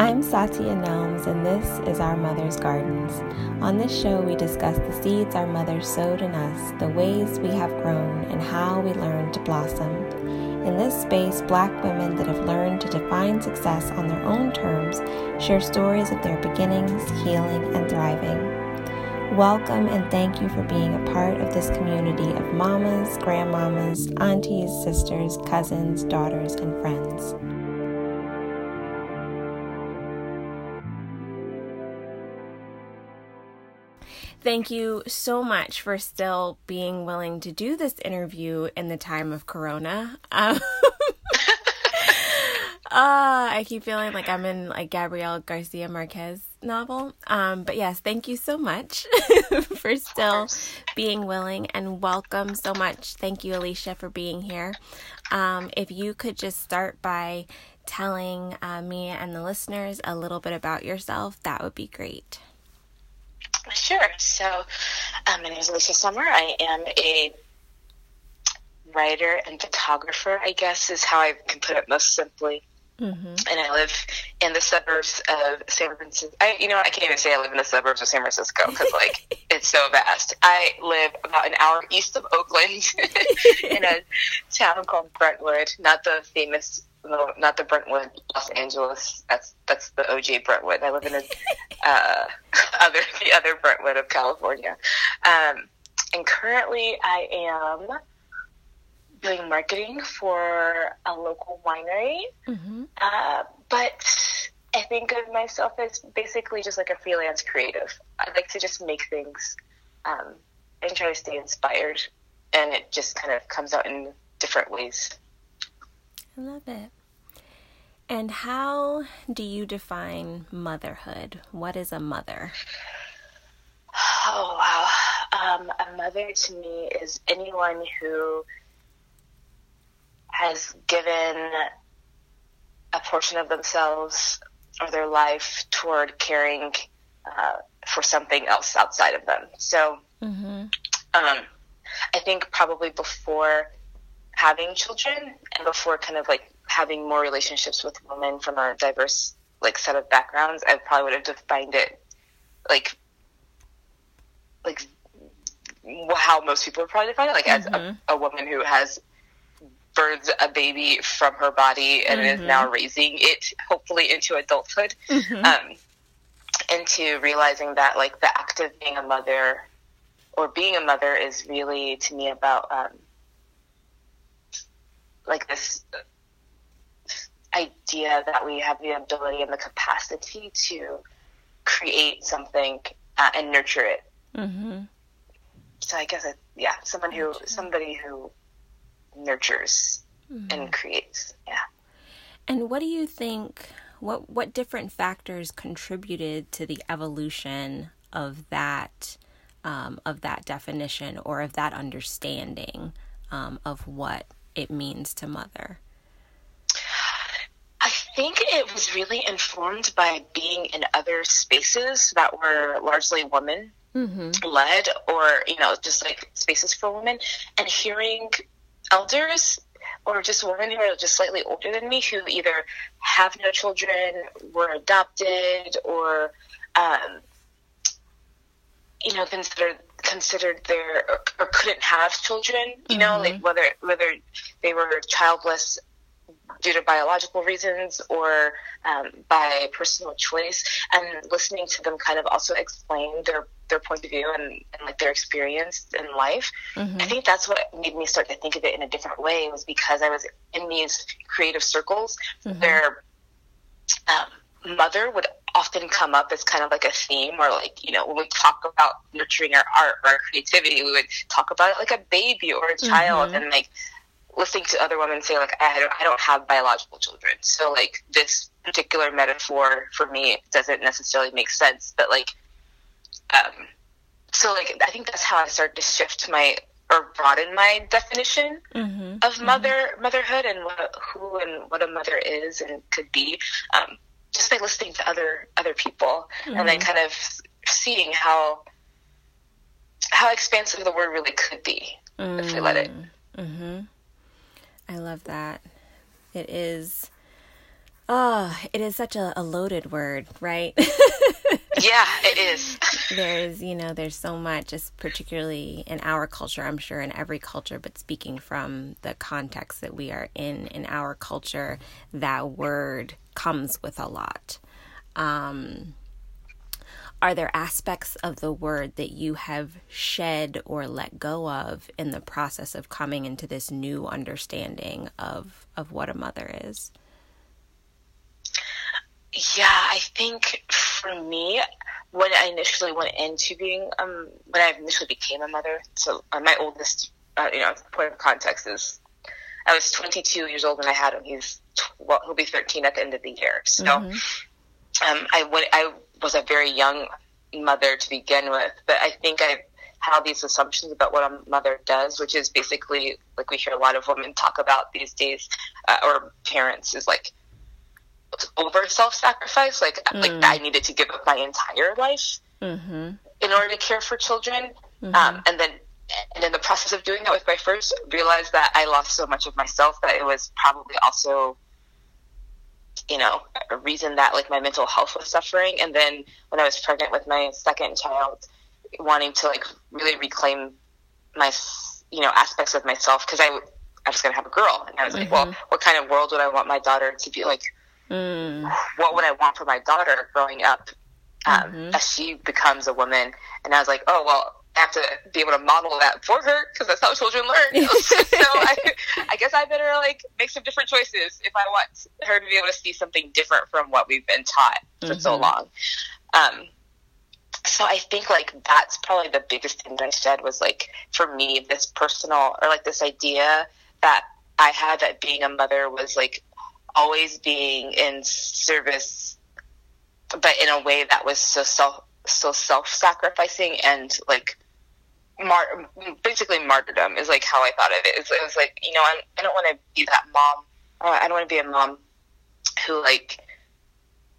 I'm Satya Nelms, and this is Our Mother's Gardens. On this show, we discuss the seeds our mothers sowed in us, the ways we have grown, and how we learned to blossom. In this space, Black women that have learned to define success on their own terms share stories of their beginnings, healing, and thriving. Welcome and thank you for being a part of this community of mamas, grandmamas, aunties, sisters, cousins, daughters, and friends. Thank you so much for still being willing to do this interview in the time of Corona. Um, Uh, I keep feeling like I'm in like Gabriel Garcia Marquez novel. Um, but yes, thank you so much for still being willing and welcome so much. Thank you, Alicia, for being here. Um, if you could just start by telling uh, me and the listeners a little bit about yourself, that would be great. Sure. So, um, my name is Alicia Summer. I am a writer and photographer, I guess is how I can put it most simply. Mm-hmm. And I live in the suburbs of San Francisco. I, you know, I can't even say I live in the suburbs of San Francisco because, like, it's so vast. I live about an hour east of Oakland in a town called Brentwood, not the famous, no, not the Brentwood, Los Angeles. That's that's the OJ Brentwood. I live in a uh, other the other Brentwood of California, um, and currently I am doing marketing for a local winery. Mm-hmm. Uh, but I think of myself as basically just like a freelance creative. I like to just make things um, and try to stay inspired, and it just kind of comes out in different ways. I love it. And how do you define motherhood? What is a mother? Oh, wow. Um, a mother to me is anyone who has given a portion of themselves or their life toward caring uh, for something else outside of them. So, mm-hmm. um, I think probably before having children and before kind of like having more relationships with women from a diverse like set of backgrounds, I probably would have defined it like like how most people would probably define it, like mm-hmm. as a, mm-hmm. a woman who has birthed a baby from her body and mm-hmm. is now mm-hmm. raising it hopefully into adulthood mm-hmm. um, into realizing that like the act of being a mother or being a mother is really to me about um, like this idea that we have the ability and the capacity to create something uh, and nurture it mm-hmm. so i guess it, yeah someone who somebody who nurtures mm-hmm. and creates. Yeah. And what do you think? What what different factors contributed to the evolution of that um, of that definition or of that understanding um, of what it means to mother? I think it was really informed by being in other spaces that were largely women mm-hmm. led or you know just like spaces for women and hearing elders or just women who are just slightly older than me who either have no children, were adopted, or um, you know considered considered their or, or couldn't have children. You mm-hmm. know, like mm-hmm. whether whether they were childless due to biological reasons or um, by personal choice, and listening to them kind of also explain their their point of view and, and like their experience in life. Mm-hmm. I think that's what made me start to think of it in a different way was because I was in these creative circles mm-hmm. where um, mother would often come up as kind of like a theme or like you know when we talk about nurturing our art or our creativity we would talk about it like a baby or a child mm-hmm. and like listening to other women say like I don't, I don't have biological children so like this particular metaphor for me doesn't necessarily make sense but like um, so like I think that's how I started to shift my or broaden my definition mm-hmm. of mother mm-hmm. motherhood and what, who and what a mother is and could be um, just by listening to other other people mm-hmm. and then kind of seeing how how expansive the word really could be if we let it. Mm-hmm. I love that. It is Oh, it is such a, a loaded word, right? yeah, it is. there's, you know, there's so much, just particularly in our culture, I'm sure in every culture, but speaking from the context that we are in, in our culture, that word comes with a lot. Um, are there aspects of the word that you have shed or let go of in the process of coming into this new understanding of of what a mother is? Yeah, I think for me, when I initially went into being um when I initially became a mother, so uh, my oldest, uh, you know, point of context is I was 22 years old when I had him. He's well, he'll be 13 at the end of the year. So, mm-hmm. um, I went I was a very young mother to begin with, but I think I had these assumptions about what a mother does, which is basically like we hear a lot of women talk about these days, uh, or parents is like over self-sacrifice. Like mm. like I needed to give up my entire life mm-hmm. in order to care for children, mm-hmm. um, and then and in the process of doing that with my first, realized that I lost so much of myself that it was probably also you know, a reason that like my mental health was suffering. And then when I was pregnant with my second child, wanting to like really reclaim my, you know, aspects of myself because I, I was going to have a girl. And I was mm-hmm. like, well, mm-hmm. what kind of world would I want my daughter to be like? Mm. What would I want for my daughter growing up um, mm-hmm. as she becomes a woman? And I was like, oh, well, have to be able to model that for her because that's how children learn. so I, I guess I better like make some different choices if I want her to be able to see something different from what we've been taught for mm-hmm. so long. Um, so I think like that's probably the biggest thing that I said was like for me this personal or like this idea that I had that being a mother was like always being in service, but in a way that was so self so self-sacrificing and like mar- basically martyrdom is like how I thought of it. It's, it was like you know I'm, I don't want to be that mom. Uh, I don't want to be a mom who like.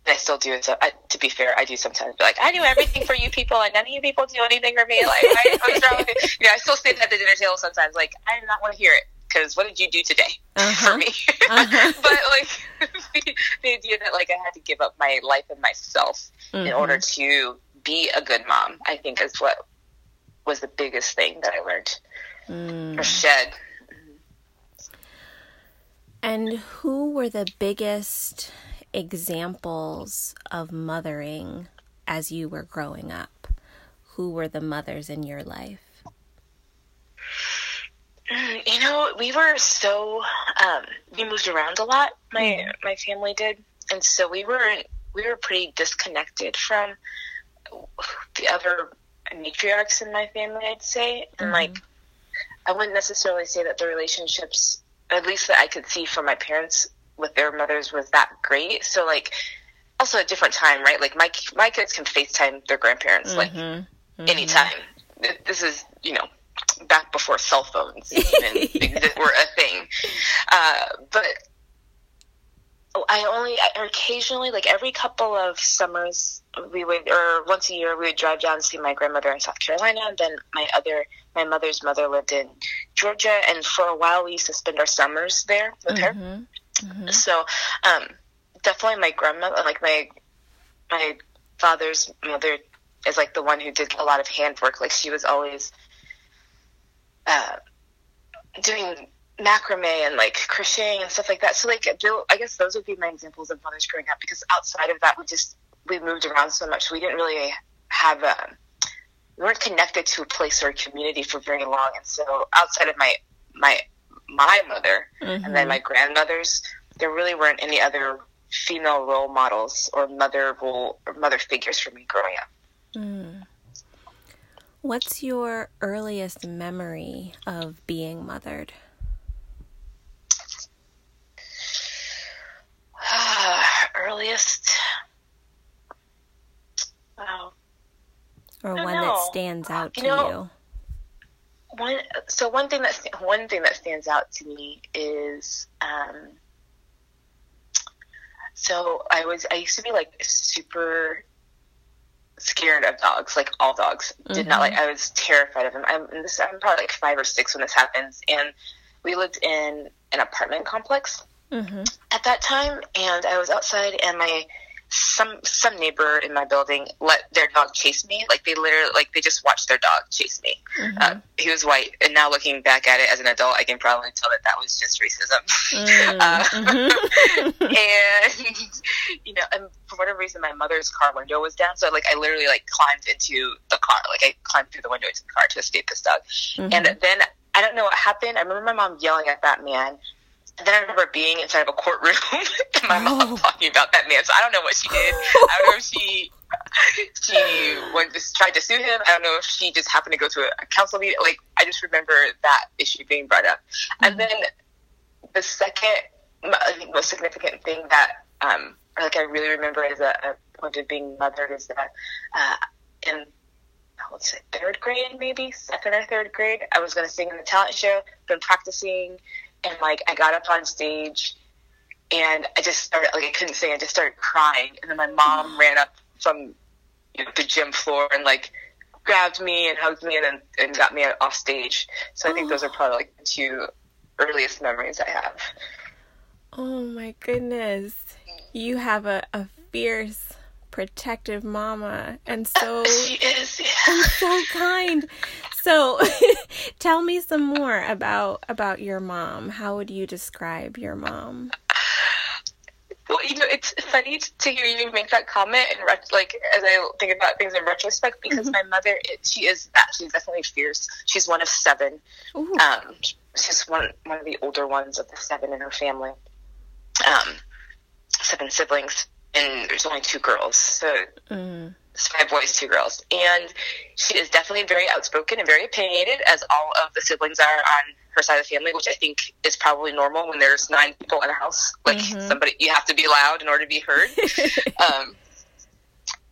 I still do it. So, I, to be fair, I do sometimes be like, I do everything for you people, and none of you people do anything for me. Like, I, what's wrong with you? I still sit at the dinner table sometimes. Like, I do not want to hear it because what did you do today uh-huh. for me? Uh-huh. but like the, the, idea that like I had to give up my life and myself mm-hmm. in order to be a good mom, I think is what was the biggest thing that I learned mm. or shed. And who were the biggest examples of mothering as you were growing up? Who were the mothers in your life? You know, we were so um, we moved around a lot. My mm. my family did, and so we were we were pretty disconnected from the other matriarchs in my family, I'd say. And mm-hmm. like, I wouldn't necessarily say that the relationships, at least that I could see from my parents with their mothers, was that great. So like, also a different time, right? Like my my kids can FaceTime their grandparents mm-hmm. like mm-hmm. anytime. This is you know back before cell phones even were a thing. Uh, but I only occasionally, like every couple of summers, we would, or once a year, we would drive down and see my grandmother in South Carolina. And then my other, my mother's mother lived in Georgia, and for a while we used to spend our summers there with mm-hmm. her. Mm-hmm. So, um, definitely my grandmother, like my my father's mother, is like the one who did a lot of handwork. Like she was always uh, doing macrame and like crocheting and stuff like that. So like, I guess those would be my examples of mothers growing up because outside of that, we just we moved around so much. We didn't really have a um, we weren't connected to a place or a community for very long. And so outside of my my my mother mm-hmm. and then mm-hmm. my grandmothers, there really weren't any other female role models or mother role or mother figures for me growing up. Mm. What's your earliest memory of being mothered? Earliest. Wow. Or one know. that stands out to you, know, you. One so one thing that one thing that stands out to me is um, so I was I used to be like super scared of dogs, like all dogs. Did mm-hmm. not like I was terrified of them. I'm this I'm probably like five or six when this happens, and we lived in an apartment complex mm-hmm. at that time, and I was outside, and my some some neighbor in my building let their dog chase me. Like they literally, like they just watched their dog chase me. Mm-hmm. Uh, he was white, and now looking back at it as an adult, I can probably tell that that was just racism. Mm-hmm. uh, mm-hmm. and you know, and for whatever reason, my mother's car window was down, so like I literally like climbed into the car, like I climbed through the window into the car to escape this dog. Mm-hmm. And then I don't know what happened. I remember my mom yelling at that man and then I remember being inside of a courtroom and my oh. mom talking about that man. So I don't know what she did. I don't know if she she went just tried to sue him. I don't know if she just happened to go to a, council meeting. Like I just remember that issue being brought up. Mm-hmm. And then the second, I think, most significant thing that um, like I really remember as a, a point of being mothered is that uh, in let's say third grade, maybe second or third grade, I was going to sing in the talent show. Been practicing and like I got up on stage and I just started like I couldn't sing. I just started crying, and then my mom mm-hmm. ran up from you know, the gym floor and like grabbed me and hugged me and then and got me off stage. So I think those are probably like the two earliest memories I have. Oh my goodness. You have a, a fierce protective mama and so she is yeah. and so kind so tell me some more about about your mom how would you describe your mom well you know it's funny to hear you make that comment and like as i think about things in retrospect because mm-hmm. my mother it, she is that she's definitely fierce she's one of seven Ooh. um she's one one of the older ones of the seven in her family um seven siblings and there's only two girls, so mm. It's five boys, two girls, and she is definitely very outspoken and very opinionated, as all of the siblings are on her side of the family, which I think is probably normal when there's nine people in a house. Like mm-hmm. somebody, you have to be loud in order to be heard. um,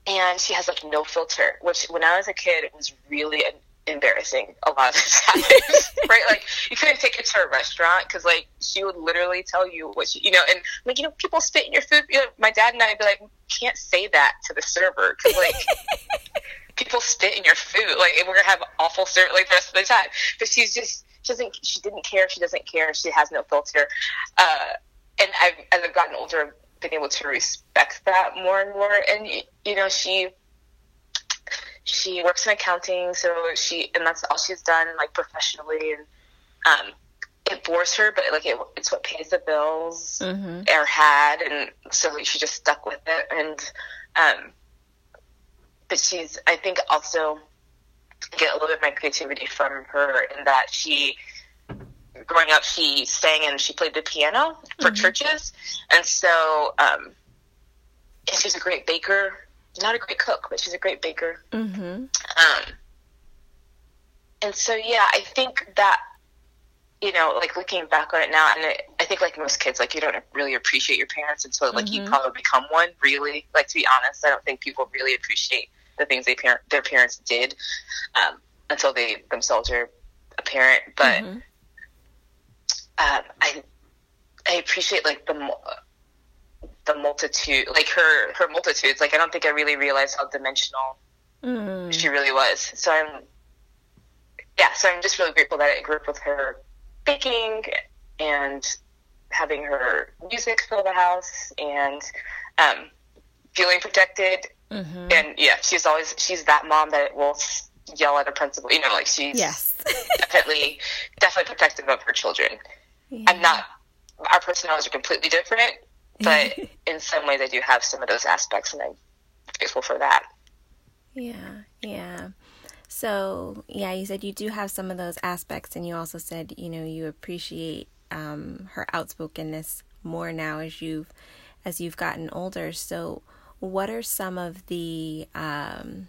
and she has like no filter, which when I was a kid, it was really embarrassing a lot of the times, right? Like you couldn't take her to a restaurant because like she would literally tell you what she, you know, and like you know, people spit in your food. You know, my dad and I'd be like, can't say that to the server because like people spit in your food. Like we're gonna have awful service like the rest of the time. But she's just she doesn't she didn't care. She doesn't care. She has no filter. Uh, and I've as I've gotten older, I've been able to respect that more and more. And you know, she she works in accounting, so she and that's all she's done like professionally, and um, it bores her, but like it, it's what pays the bills mm-hmm. or had, and so she just stuck with it. And um, but she's, I think, also get a little bit of my creativity from her in that she growing up she sang and she played the piano for mm-hmm. churches and so um and she's a great baker not a great cook, but she's a great baker. Mm-hmm. Um, and so, yeah, I think that, you know, like looking back on it now, and it, I think like most kids, like you don't really appreciate your parents until like mm-hmm. you probably become one. Really, like to be honest, I don't think people really appreciate the things they parent their parents did um, until they themselves are a parent. But mm-hmm. um, I I appreciate like the the multitude, like her her multitudes. Like I don't think I really realized how dimensional mm. she really was. So I'm, yeah. So I'm just really grateful that I grew up with her baking and having her music fill the house and um, feeling protected. Mm-hmm. And yeah, she's always she's that mom that will yell at a principal. You know, like she's yes. definitely definitely protective of her children. Yeah. I'm not. Our personalities are completely different, but in some ways, I do have some of those aspects, and I'm grateful for that. Yeah, yeah. So, yeah, you said you do have some of those aspects, and you also said, you know, you appreciate um, her outspokenness more now as you've as you've gotten older. So, what are some of the um,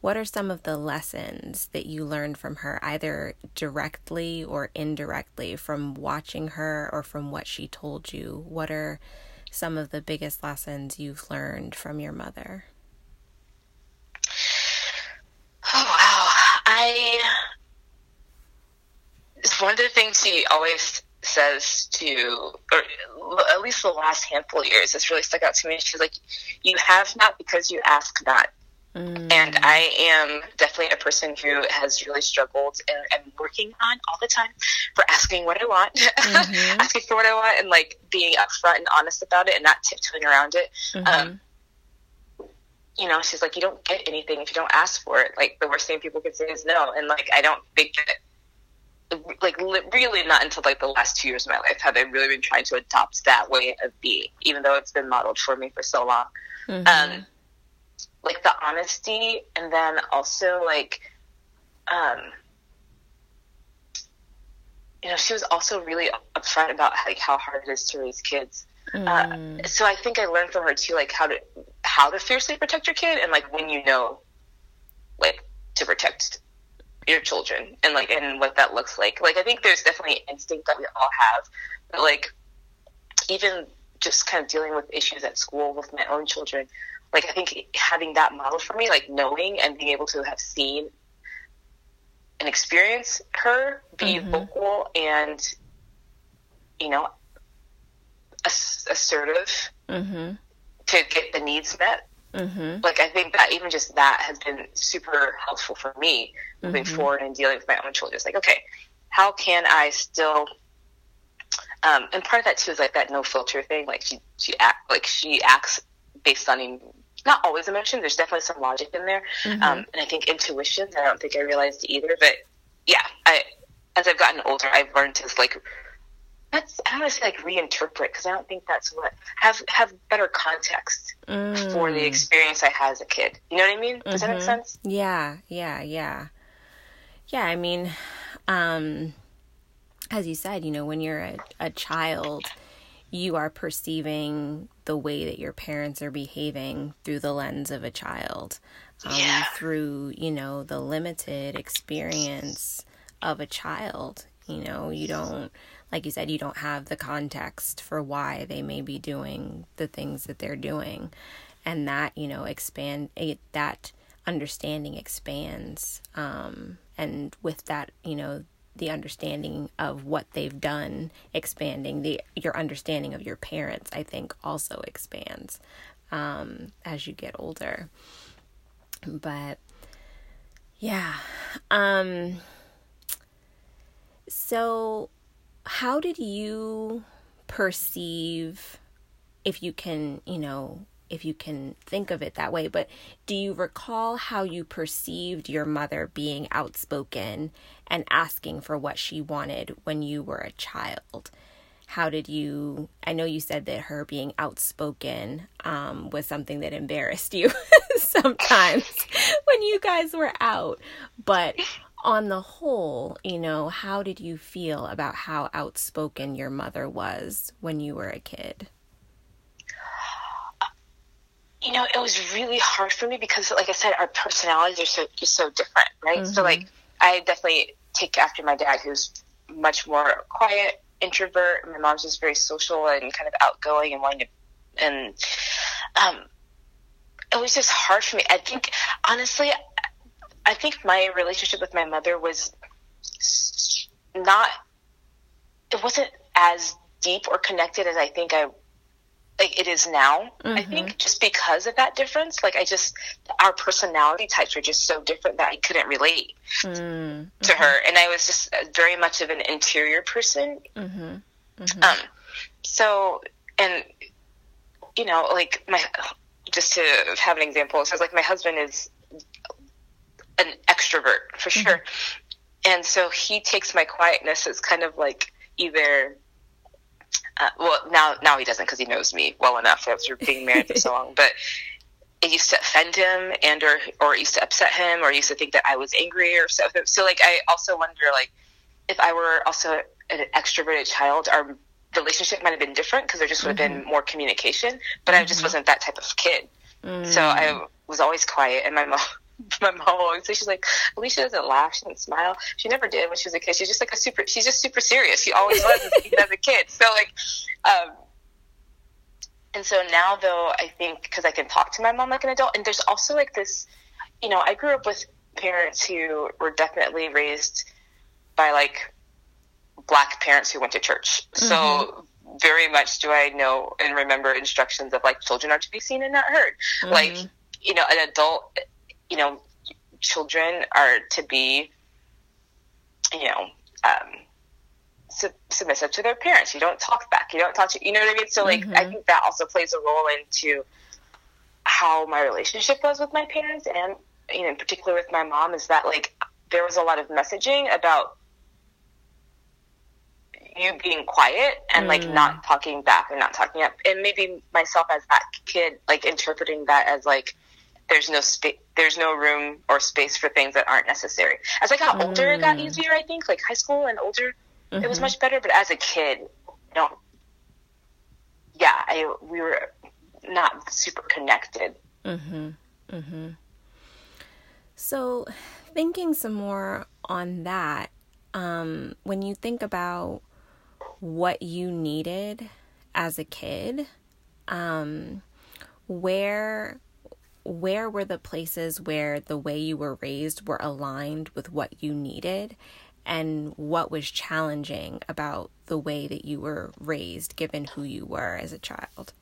what are some of the lessons that you learned from her, either directly or indirectly, from watching her or from what she told you? What are some of the biggest lessons you've learned from your mother? Oh, wow. I. One of the things she always says to, or at least the last handful of years, has really stuck out to me. She's like, You have not because you ask not Mm. And I am definitely a person who has really struggled and am working on all the time for asking what I want, mm-hmm. asking for what I want, and like being upfront and honest about it and not tiptoeing around it. Mm-hmm. Um, you know, she's like, you don't get anything if you don't ask for it. Like the worst thing people can say is no, and like I don't think that like really not until like the last two years of my life have I really been trying to adopt that way of being, even though it's been modeled for me for so long. Mm-hmm. Um, like the honesty and then also like um you know she was also really upfront about like how hard it is to raise kids uh, mm. uh, so i think i learned from her too like how to how to fiercely protect your kid and like when you know like to protect your children and like and what that looks like like i think there's definitely instinct that we all have but like even just kind of dealing with issues at school with my own children like I think having that model for me, like knowing and being able to have seen and experience her be mm-hmm. vocal and you know ass- assertive mm-hmm. to get the needs met. Mm-hmm. Like I think that even just that has been super helpful for me moving mm-hmm. forward and dealing with my own children. It's like, okay, how can I still um, and part of that too is like that no filter thing. Like she she act like she acts based on not always emotion. There's definitely some logic in there, mm-hmm. um, and I think intuition. I don't think I realized either, but yeah, I as I've gotten older, I've learned to like that's I don't want to say like reinterpret because I don't think that's what have have better context mm. for the experience I had as a kid. You know what I mean? Does mm-hmm. that make mm-hmm. sense? Yeah, yeah, yeah, yeah. I mean, um, as you said, you know, when you're a, a child you are perceiving the way that your parents are behaving through the lens of a child um, yeah. through you know the limited experience of a child you know you don't like you said you don't have the context for why they may be doing the things that they're doing and that you know expand it, that understanding expands um, and with that you know the understanding of what they've done expanding the your understanding of your parents i think also expands um, as you get older. But yeah um so how did you perceive if you can you know if you can think of it that way, but do you recall how you perceived your mother being outspoken and asking for what she wanted when you were a child? How did you? I know you said that her being outspoken um, was something that embarrassed you sometimes when you guys were out, but on the whole, you know, how did you feel about how outspoken your mother was when you were a kid? You know, it was really hard for me because, like I said, our personalities are so just so different, right? Mm-hmm. So, like, I definitely take after my dad, who's much more quiet, introvert. My mom's just very social and kind of outgoing and wanting to, and um, it was just hard for me. I think, honestly, I think my relationship with my mother was not. It wasn't as deep or connected as I think I like it is now. Mm-hmm. I think just because of that difference, like I just our personality types are just so different that I couldn't relate mm-hmm. to her, and I was just very much of an interior person. Mm-hmm. mm-hmm. Um, so and you know, like my just to have an example, so like my husband is an extrovert for mm-hmm. sure, and so he takes my quietness as kind of like either uh, well, now now he doesn't because he knows me well enough after being married for so long. But it used to offend him, and or or it used to upset him, or used to think that I was angry or so. So like, I also wonder like if I were also an extroverted child, our relationship might have been different because there just would have mm-hmm. been more communication. But mm-hmm. I just mm-hmm. wasn't that type of kid, mm-hmm. so I mm. was always quiet, and my mom my mom always says she's like Alicia doesn't laugh, she doesn't smile. She never did when she was a kid. She's just like a super. She's just super serious. She always was as a kid. So like, um, and so now though I think because I can talk to my mom like an adult, and there's also like this, you know, I grew up with parents who were definitely raised by like black parents who went to church. Mm-hmm. So very much do I know and remember instructions of like children are to be seen and not heard. Mm-hmm. Like you know, an adult you know, children are to be, you know, um, sub- submissive to their parents. You don't talk back. You don't talk to, you know what I mean? So like, mm-hmm. I think that also plays a role into how my relationship was with my parents and, you know, in particular with my mom is that like, there was a lot of messaging about you being quiet and mm. like not talking back and not talking up and maybe myself as that kid like interpreting that as like there's no space there's no room or space for things that aren't necessary as i got mm. older it got mm. easier i think like high school and older mm-hmm. it was mm-hmm. much better but as a kid know yeah I, we were not super connected mm-hmm mm-hmm so thinking some more on that um, when you think about what you needed as a kid um, where where were the places where the way you were raised were aligned with what you needed and what was challenging about the way that you were raised given who you were as a child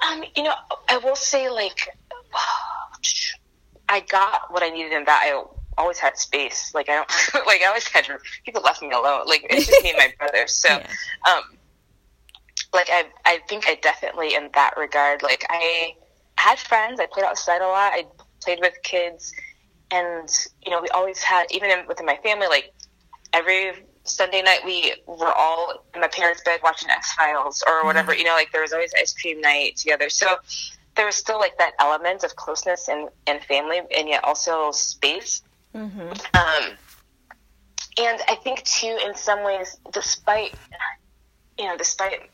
um you know i will say like i got what i needed in that i always had space. Like I don't like I always had people left me alone. Like it's just me and my brother. So yeah. um like I I think I definitely in that regard, like I had friends, I played outside a lot, I played with kids and you know, we always had even in, within my family, like every Sunday night we were all in my parents' bed watching X Files or whatever, mm-hmm. you know, like there was always ice cream night together. So there was still like that element of closeness and, and family and yet also space Mm-hmm. Um, and I think too, in some ways, despite you know, despite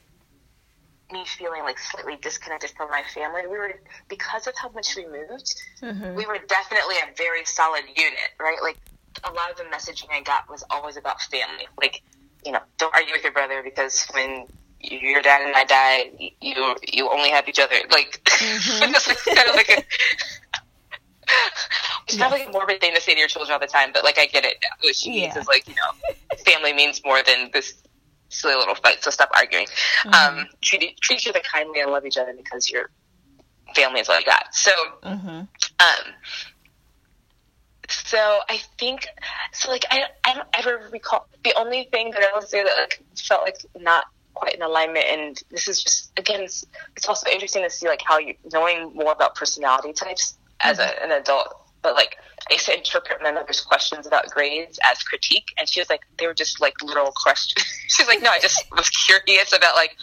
me feeling like slightly disconnected from my family, we were because of how much we moved, mm-hmm. we were definitely a very solid unit, right? Like a lot of the messaging I got was always about family. Like, you know, don't argue with your brother because when your dad and I die, you you only have each other. Like, mm-hmm. it's kind of like a it's probably a morbid thing to say to your children all the time, but like I get it now. What she means is like, you know, family means more than this silly little fight, so stop arguing. Mm-hmm. Um, treat, treat each other kindly and love each other because your family is like that. So, mm-hmm. um, so I think, so like I, I don't ever recall, the only thing that I would say that like felt like not quite in alignment and this is just again it's, it's also interesting to see like how you knowing more about personality types as a, an adult. But like, I used to interpret my mother's questions about grades as critique, and she was like, they were just like little questions. She's like, no, I just was curious about like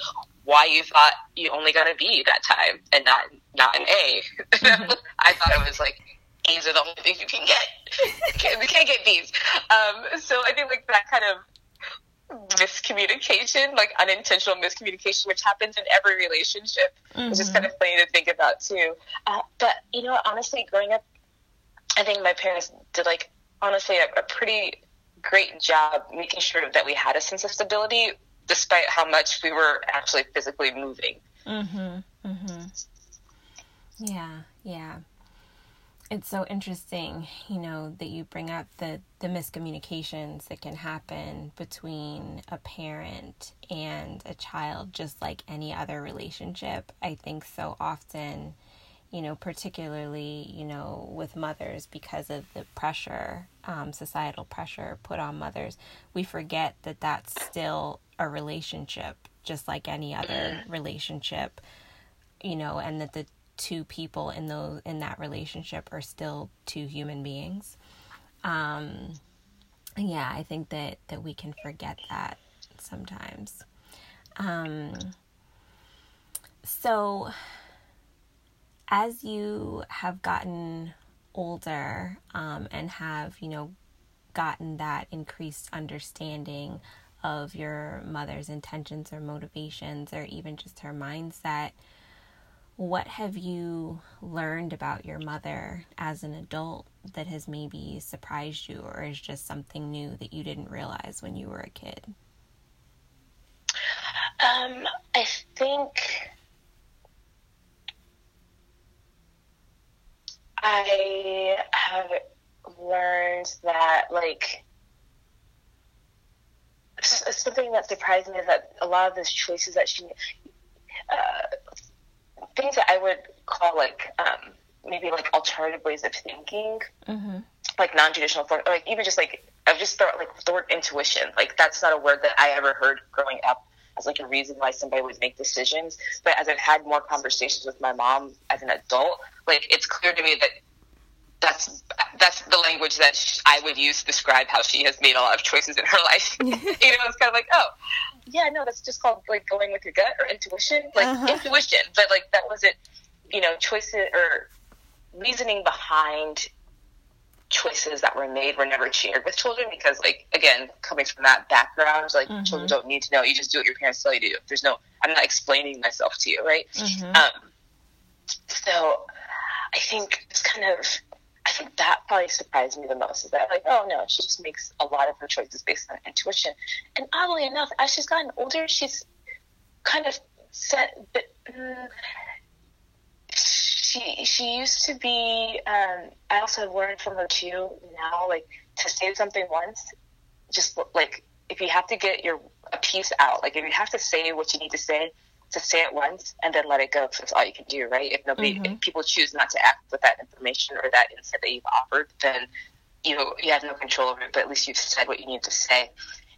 why you thought you only got a B that time and not not an A. Mm-hmm. I thought it was like A's are the only thing you can get. we can't get B's. Um, so I think like that kind of miscommunication, like unintentional miscommunication, which happens in every relationship. Mm-hmm. It's just kind of funny to think about too. Uh, but you know, honestly, growing up, I think my parents did like honestly a, a pretty great job making sure that we had a sense of stability, despite how much we were actually physically moving. Mhm. Mhm. Yeah. Yeah it's so interesting, you know, that you bring up the the miscommunications that can happen between a parent and a child just like any other relationship. I think so often, you know, particularly, you know, with mothers because of the pressure, um, societal pressure put on mothers, we forget that that's still a relationship just like any other relationship, you know, and that the two people in those in that relationship are still two human beings. Um, yeah, I think that that we can forget that sometimes. Um, so, as you have gotten older um, and have you know gotten that increased understanding of your mother's intentions or motivations or even just her mindset what have you learned about your mother as an adult that has maybe surprised you or is just something new that you didn't realize when you were a kid? Um, I think I have learned that, like, something that surprised me is that a lot of those choices that she, uh, things that I would call like um, maybe like alternative ways of thinking, mm-hmm. like non-traditional form, like even just like I've just thought like the word intuition, like that's not a word that I ever heard growing up as like a reason why somebody would make decisions. But as I've had more conversations with my mom as an adult, like it's clear to me that that's that's the language that I would use to describe how she has made a lot of choices in her life. you know, it's kind of like, oh, yeah, no, that's just called like going with your gut or intuition, like uh-huh. intuition. But like that wasn't, you know, choices or reasoning behind choices that were made were never shared with children because like again coming from that background like mm-hmm. children don't need to know you just do what your parents tell you to do there's no i'm not explaining myself to you right mm-hmm. um, so i think it's kind of i think that probably surprised me the most is that like oh no she just makes a lot of her choices based on intuition and oddly enough as she's gotten older she's kind of set but mm, she she used to be. Um, I also learned from her too. Now, like to say something once, just like if you have to get your a piece out, like if you have to say what you need to say, to say it once and then let it go because that's all you can do, right? If nobody, mm-hmm. if people choose not to act with that information or that insight that you've offered, then you know you have no control over it. But at least you've said what you need to say.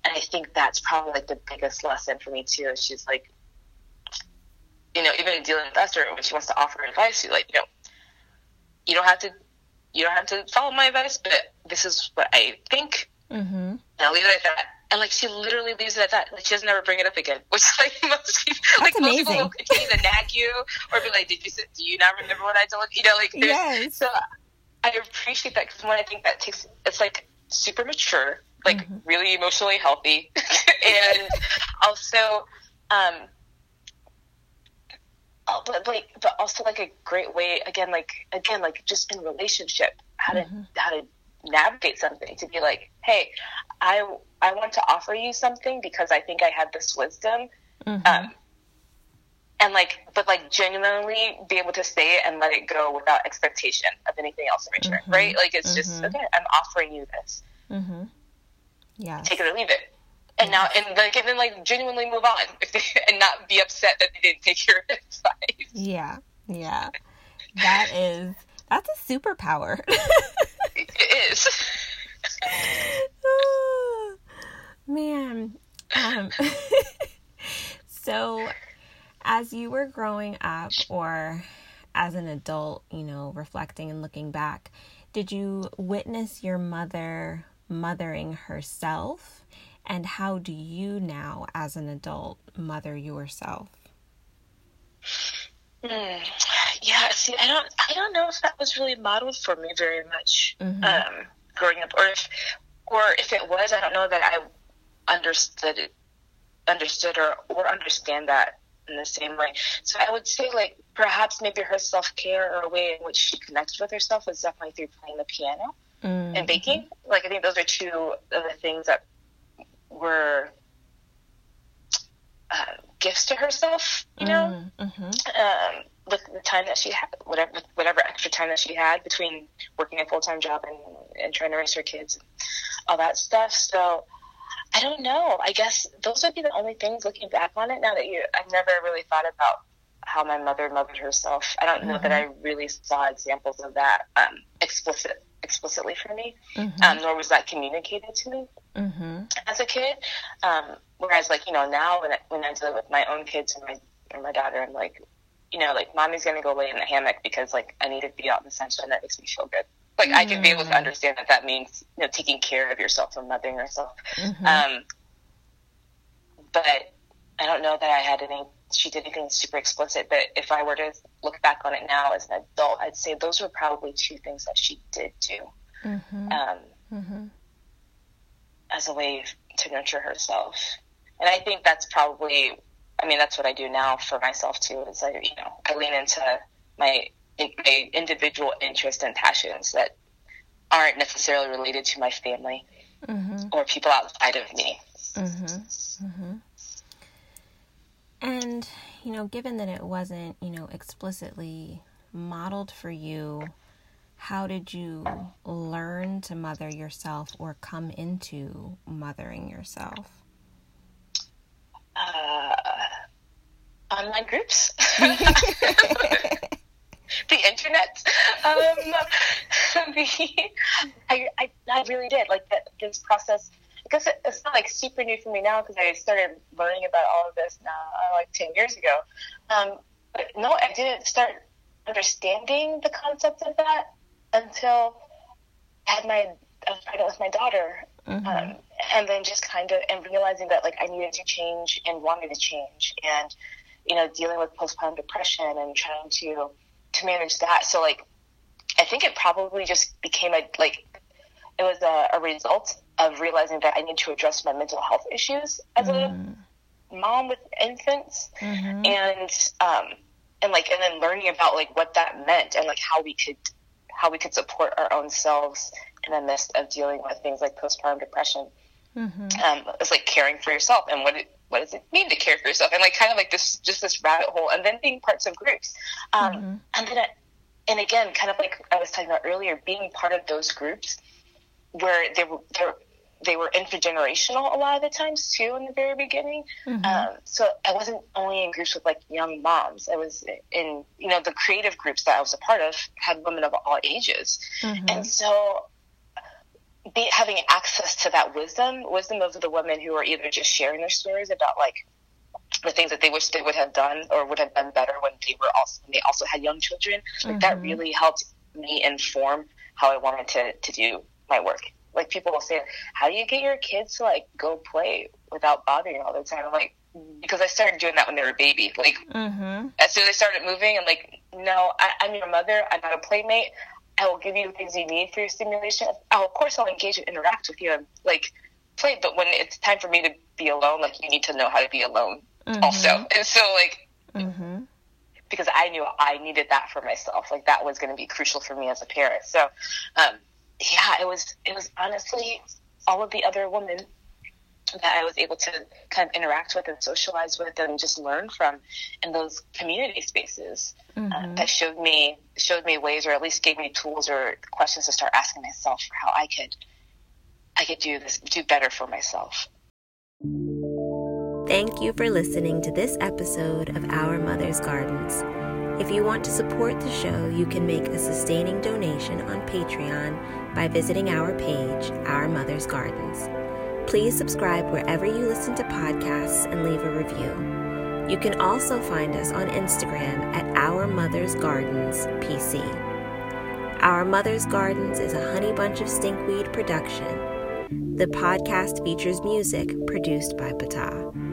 And I think that's probably like the biggest lesson for me too. She's like, you know, even dealing with Esther when she wants to offer advice, you're like, you know, you don't have to, you don't have to follow my advice, but this is what I think. Mm-hmm. And I'll leave it at that. And like she literally leaves it at that. Like she doesn't ever bring it up again. Which like most people, like amazing. most people will continue to nag you or be like, "Did you do you not remember what I told you?" You know, like yes. so. I appreciate that because when I think that takes it's like super mature, like mm-hmm. really emotionally healthy, and also um, oh, but like, but also like a great way again, like again, like just in relationship, how to mm-hmm. how to navigate something to be like, hey, I I want to offer you something because I think I have this wisdom, mm-hmm. um, and like, but like genuinely be able to say it and let it go without expectation of anything else in return, mm-hmm. right? Like it's just mm-hmm. okay, I'm offering you this. Mm-hmm. Yeah, take it or leave it and now and like and then like genuinely move on and not be upset that they didn't take your advice. Yeah, yeah, that is that's a superpower. it is. oh, man, um, so as you were growing up, or as an adult, you know, reflecting and looking back, did you witness your mother mothering herself? And how do you now, as an adult, mother yourself? Mm, yeah, see, I don't, I don't know if that was really modeled for me very much mm-hmm. um, growing up, or if, or if it was, I don't know that I understood it, understood or or understand that in the same way. So I would say, like, perhaps maybe her self care or a way in which she connected with herself was definitely through playing the piano mm-hmm. and baking. Like, I think those are two of the things that were uh, gifts to herself, you know, mm-hmm. um, with the time that she had, whatever whatever extra time that she had between working a full time job and, and trying to raise her kids, and all that stuff. So I don't know. I guess those would be the only things looking back on it. Now that you, I've never really thought about how my mother mothered herself. I don't know mm-hmm. that I really saw examples of that um, explicit explicitly for me, mm-hmm. um, nor was that communicated to me mm-hmm. as a kid. Um, whereas, like you know, now when I, when I deal with my own kids and my or my daughter, I'm like, you know, like mommy's gonna go lay in the hammock because like I need to be out in the sunshine. That makes me feel good. Like mm-hmm. I can be able to mm. understand that that means you know taking care of yourself and mothering yourself. Mm-hmm. Um, but I don't know that I had any. She did anything super explicit, but if I were to look back on it now as an adult, I'd say those were probably two things that she did do. Mm-hmm. Um, mm-hmm as a way to nurture herself. And I think that's probably, I mean, that's what I do now for myself too. Is I, you know, I lean into my my individual interests and passions that aren't necessarily related to my family mm-hmm. or people outside of me. And you know, given that it wasn't, you know, explicitly modeled for you how did you learn to mother yourself or come into mothering yourself? Uh, online groups. the internet. Um, the, I, I, I really did like that. This process because it, it's not like super new for me now because I started learning about all of this now uh, like ten years ago. Um, but no, I didn't start understanding the concept of that until I had my I was pregnant with my daughter, mm-hmm. um, and then just kind of and realizing that like I needed to change and wanted to change, and you know dealing with postpartum depression and trying to to manage that. So like I think it probably just became a like it was a, a result of realizing that I need to address my mental health issues as mm. a mom with infants, mm-hmm. and um, and like and then learning about like what that meant and like how we could how we could support our own selves in the midst of dealing with things like postpartum depression. Mm-hmm. Um, it's like caring for yourself and what it, what does it mean to care for yourself and like kind of like this just this rabbit hole and then being parts of groups um, mm-hmm. and then I, and again kind of like I was talking about earlier being part of those groups where they were they were intergenerational a lot of the times too in the very beginning. Mm-hmm. Um, so I wasn't only in groups with like young moms. I was in you know the creative groups that I was a part of had women of all ages, mm-hmm. and so be, having access to that wisdom, wisdom of the women who are either just sharing their stories about like the things that they wish they would have done or would have done better when they were also when they also had young children. Like mm-hmm. that really helped me inform how I wanted to to do my work like people will say, how do you get your kids to like go play without bothering all the time? I'm like, because I started doing that when they were a baby. Like mm-hmm. as soon as they started moving, I'm like, no, I, I'm your mother. I'm not a playmate. I will give you the things you need for your stimulation. Oh, of course, I'll engage and interact with you and like play. But when it's time for me to be alone, like you need to know how to be alone mm-hmm. also. And so like. Mm-hmm. Because I knew I needed that for myself, like that was going to be crucial for me as a parent. So, um, yeah, it was it was honestly all of the other women that I was able to kind of interact with and socialize with and just learn from in those community spaces uh, mm-hmm. uh, that showed me showed me ways or at least gave me tools or questions to start asking myself for how I could I could do this do better for myself. Thank you for listening to this episode of Our Mother's Gardens. If you want to support the show, you can make a sustaining donation on Patreon by visiting our page, Our Mother's Gardens. Please subscribe wherever you listen to podcasts and leave a review. You can also find us on Instagram at Our Mother's Gardens PC. Our Mother's Gardens is a Honey Bunch of Stinkweed production. The podcast features music produced by Patah.